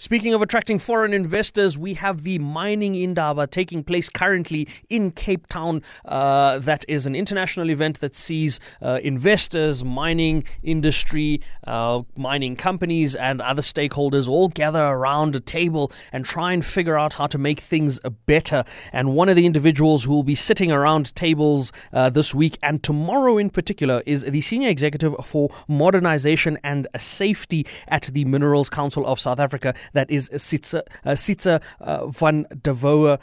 Speaking of attracting foreign investors, we have the Mining Indaba taking place currently in Cape Town. Uh, that is an international event that sees uh, investors, mining industry, uh, mining companies, and other stakeholders all gather around a table and try and figure out how to make things better. And one of the individuals who will be sitting around tables uh, this week and tomorrow in particular is the senior executive for modernization and safety at the Minerals Council of South Africa that is Sietse, uh, uh, van der Voe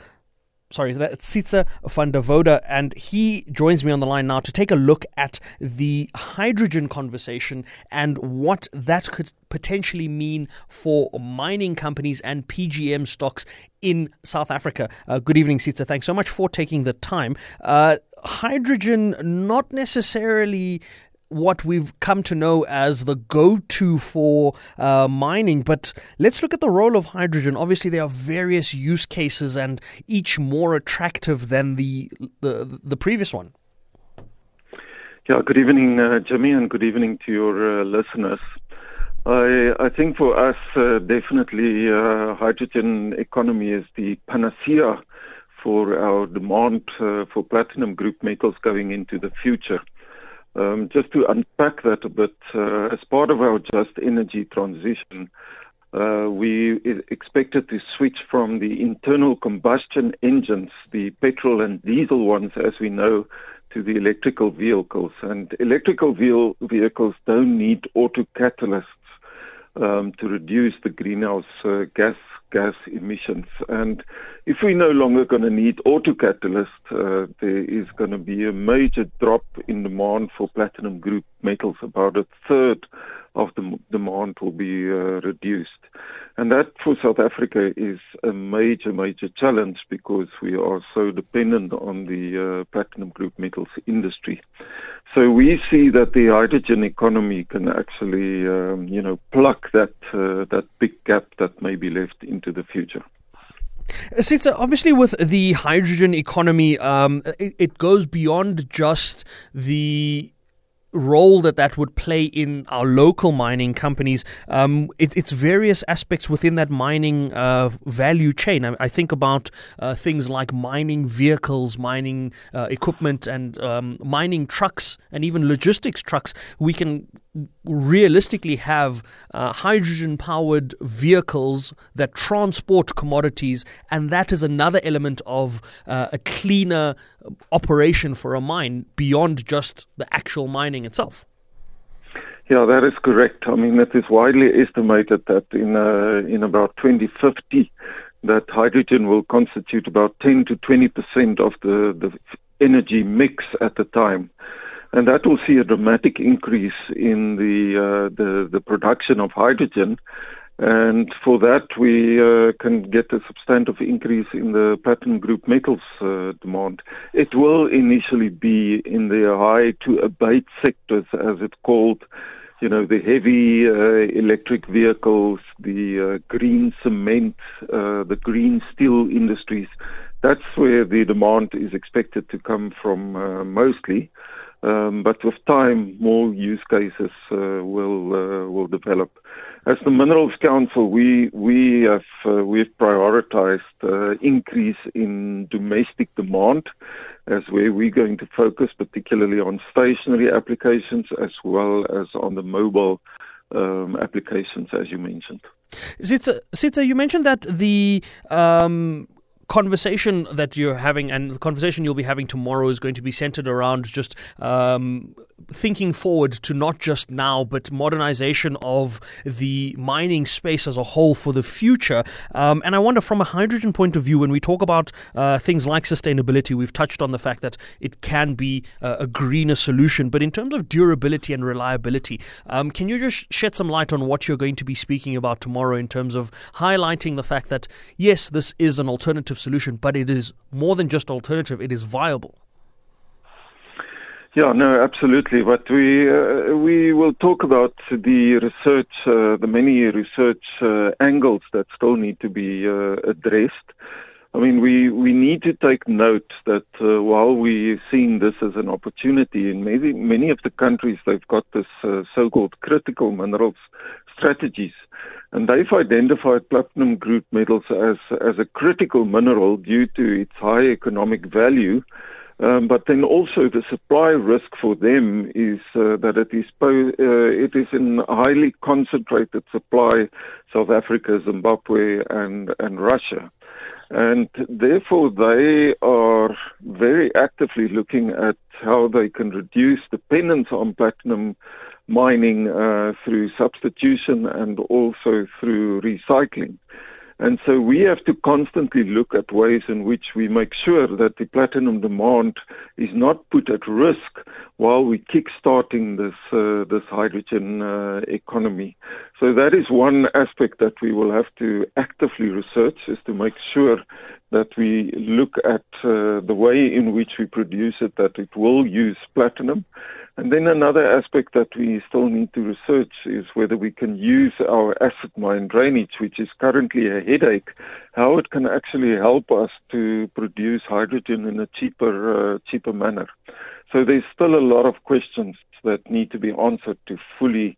sorry, that's Sietse van der Woude, and he joins me on the line now to take a look at the hydrogen conversation and what that could potentially mean for mining companies and PGM stocks in South Africa. Uh, good evening, Sietse. Thanks so much for taking the time. Uh, hydrogen, not necessarily what we've come to know as the go-to for uh, mining. But let's look at the role of hydrogen. Obviously, there are various use cases, and each more attractive than the the, the previous one. Yeah. Good evening, uh, Jimmy, and good evening to your uh, listeners. I, I think for us, uh, definitely, uh, hydrogen economy is the panacea for our demand uh, for platinum group metals going into the future. Um, just to unpack that a bit, uh, as part of our just energy transition, uh, we expected to switch from the internal combustion engines, the petrol and diesel ones, as we know, to the electrical vehicles. And electrical vehicles don't need auto catalysts um, to reduce the greenhouse uh, gas gas emissions. And if we're no longer going to need auto catalysts, uh, there is going to be a major drop in demand for platinum group metals. About a third of the demand will be uh, reduced. And that for South Africa is a major, major challenge because we are so dependent on the uh, platinum group metals industry. So we see that the hydrogen economy can actually, um, you know, plug that uh, that big gap that may be left into the future. Sietse, obviously, with the hydrogen economy, um, it, it goes beyond just the role that that would play in our local mining companies. Um, it, it's various aspects within that mining uh, value chain. I, I think about uh, things like mining vehicles, mining uh, equipment, and um, mining trucks, and even logistics trucks. We can realistically have uh, hydrogen powered vehicles that transport commodities, and that is another element of uh, a cleaner operation for a mine beyond just the actual mining itself. Yeah, that is correct. I mean, it is widely estimated that in uh, in about 2050, that hydrogen will constitute about 10 to 20 percent of the the energy mix at the time and that will see a dramatic increase in the uh, the, the production of hydrogen. And for that, we uh, can get a substantive increase in the platinum group metals uh, demand. It will initially be in the high to abate sectors, as it's called, you know, the heavy uh, electric vehicles, the uh, green cement, uh, the green steel industries. That's where the demand is expected to come from mostly. Um, but with time, more use cases uh, will uh, will develop. As the Minerals Council, we we have uh, we've prioritized uh, increase in domestic demand as where we're going to focus, particularly on stationary applications as well as on the mobile um, applications, as you mentioned. Sietse, you mentioned that the um, conversation that you're having and the conversation you'll be having tomorrow is going to be centered around just um, thinking forward to not just now, but modernization of the mining space as a whole for the future. Um, and I wonder, from a hydrogen point of view, when we talk about uh, things like sustainability, we've touched on the fact that it can be uh, a greener solution. But in terms of durability and reliability, um, can you just shed some light on what you're going to be speaking about tomorrow in terms of highlighting the fact that, yes, this is an alternative solution, but it is more than just alternative, it is viable? Yeah, no, absolutely. But we uh, we will talk about the research, uh, the many research uh, angles that still need to be uh, addressed. I mean, we, we need to take note that uh, while we're seeing this as an opportunity, in many, many of the countries, they've got this uh, so called critical minerals strategies. And they've identified platinum group metals as, as a critical mineral due to its high economic value. Um, but then also the supply risk for them is uh, that it is po- uh, it is in highly concentrated supply, South Africa, Zimbabwe, and and Russia. And therefore, they are very actively looking at how they can reduce dependence on platinum mining uh, through substitution and also through recycling. And so we have to constantly look at ways in which we make sure that the platinum demand is not put at risk while we kick-starting this uh, this hydrogen uh, economy. So that is one aspect that we will have to actively research is to make sure that we look at uh, the way in which we produce it, that it will use platinum, and then another aspect that we still need to research is whether we can use our acid mine drainage, which is currently a headache, how it can actually help us to produce hydrogen in a cheaper, uh, cheaper manner. So there's still a lot of questions that need to be answered to fully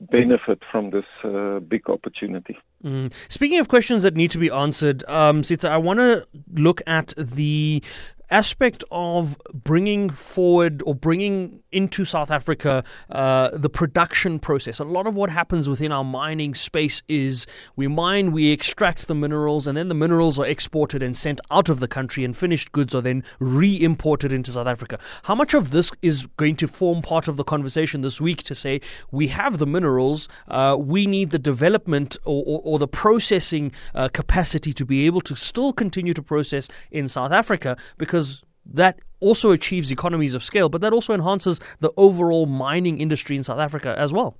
benefit from this uh, big opportunity. Mm. Speaking of questions that need to be answered, um, Sietse, I want to look at the aspect of bringing forward or bringing into South Africa uh, the production process. A lot of what happens within our mining space is we mine, we extract the minerals, and then the minerals are exported and sent out of the country, and finished goods are then re imported into South Africa. How much of this is going to form part of the conversation this week to say we have the minerals, uh, we need the development or, or, or the processing uh, capacity to be able to still continue to process in South Africa because that also achieves economies of scale, but that also enhances the overall mining industry in South Africa as well.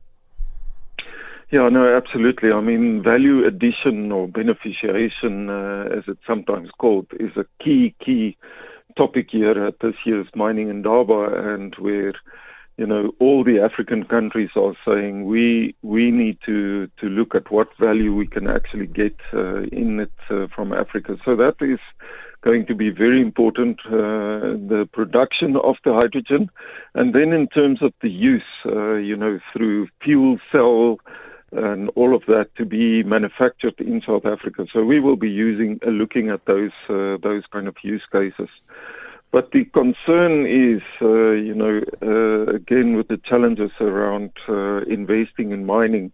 Yeah, no, absolutely. I mean, value addition or beneficiation, uh, as it's sometimes called, is a key, key topic here at this year's Mining Indaba, and where you know all the African countries are saying we we need to to look at what value we can actually get uh, in it uh, from Africa. So that is going to be very important, uh, the production of the hydrogen. And then in terms of the use, uh, you know, through fuel cell and all of that to be manufactured in South Africa. So we will be using, uh, looking at those, uh, those kind of use cases. But the concern is, uh, you know, uh, again with the challenges around investing in mining,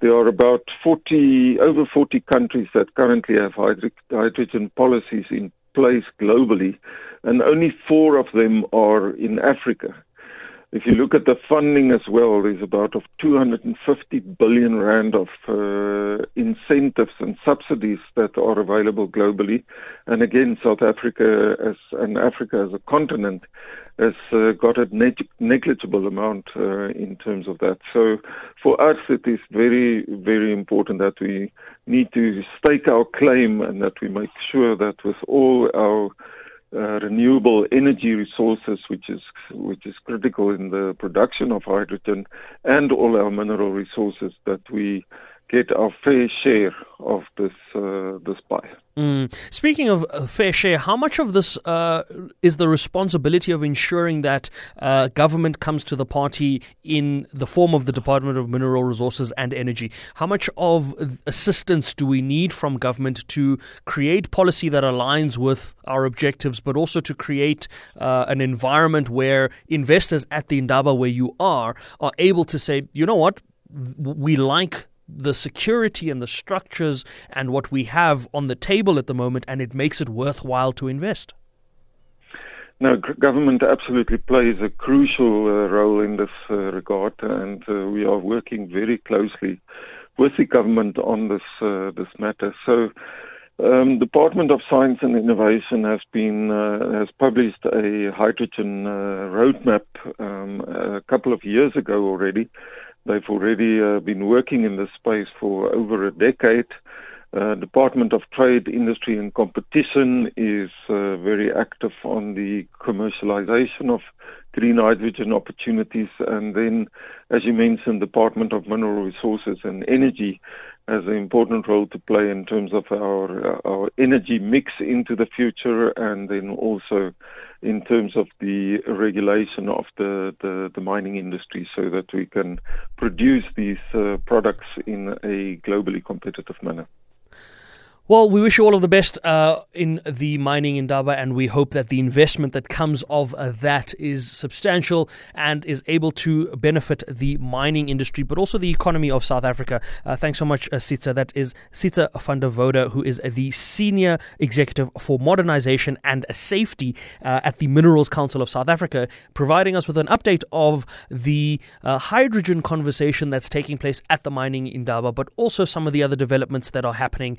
there are about 40, over 40 countries that currently have hydrogen policies in place globally, and only four of them are in Africa. If you look at the funding as well, there's about of 250 billion rand of uh, incentives and subsidies that are available globally. And again, South Africa as and Africa as a continent has uh, got a neg- negligible amount uh, in terms of that. So for us, it is very, very important that we need to stake our claim and that we make sure that with all our uh, renewable energy resources, which is which is critical in the production of hydrogen, and all our mineral resources, that we get our fair share of this uh, this pie. Mm. Speaking of uh, fair share, how much of this uh, is the responsibility of ensuring that uh, government comes to the party in the form of the Department of Mineral Resources and Energy? How much of assistance do we need from government to create policy that aligns with our objectives, but also to create uh, an environment where investors at the Indaba, where you are, are able to say, you know what, we like the security and the structures and what we have on the table at the moment, and it makes it worthwhile to invest. No, government absolutely plays a crucial uh, role in this uh, regard, and uh, we are working very closely with the government on this uh, this matter. So, um, Department of Science and Innovation has been uh, has published a hydrogen uh, roadmap um, a couple of years ago already, They've already uh, been working in this space for over a decade. Uh, Department of Trade, Industry and Competition is uh, very active on the commercialization of green hydrogen opportunities. And then, as you mentioned, Department of Mineral Resources and Energy has an important role to play in terms of our uh, our energy mix into the future, and then also in terms of the regulation of the, the, the mining industry, so that we can produce these uh, products in a globally competitive manner. Well, we wish you all of the best uh, in the mining in indaba, and we hope that the investment that comes of uh, that is substantial and is able to benefit the mining industry, but also the economy of South Africa. Uh, thanks so much, uh, Sietse. That is Sietse van who is the Senior Executive for Modernization and Safety uh, at the Minerals Council of South Africa, providing us with an update of the uh, hydrogen conversation that's taking place at the mining in indaba, but also some of the other developments that are happening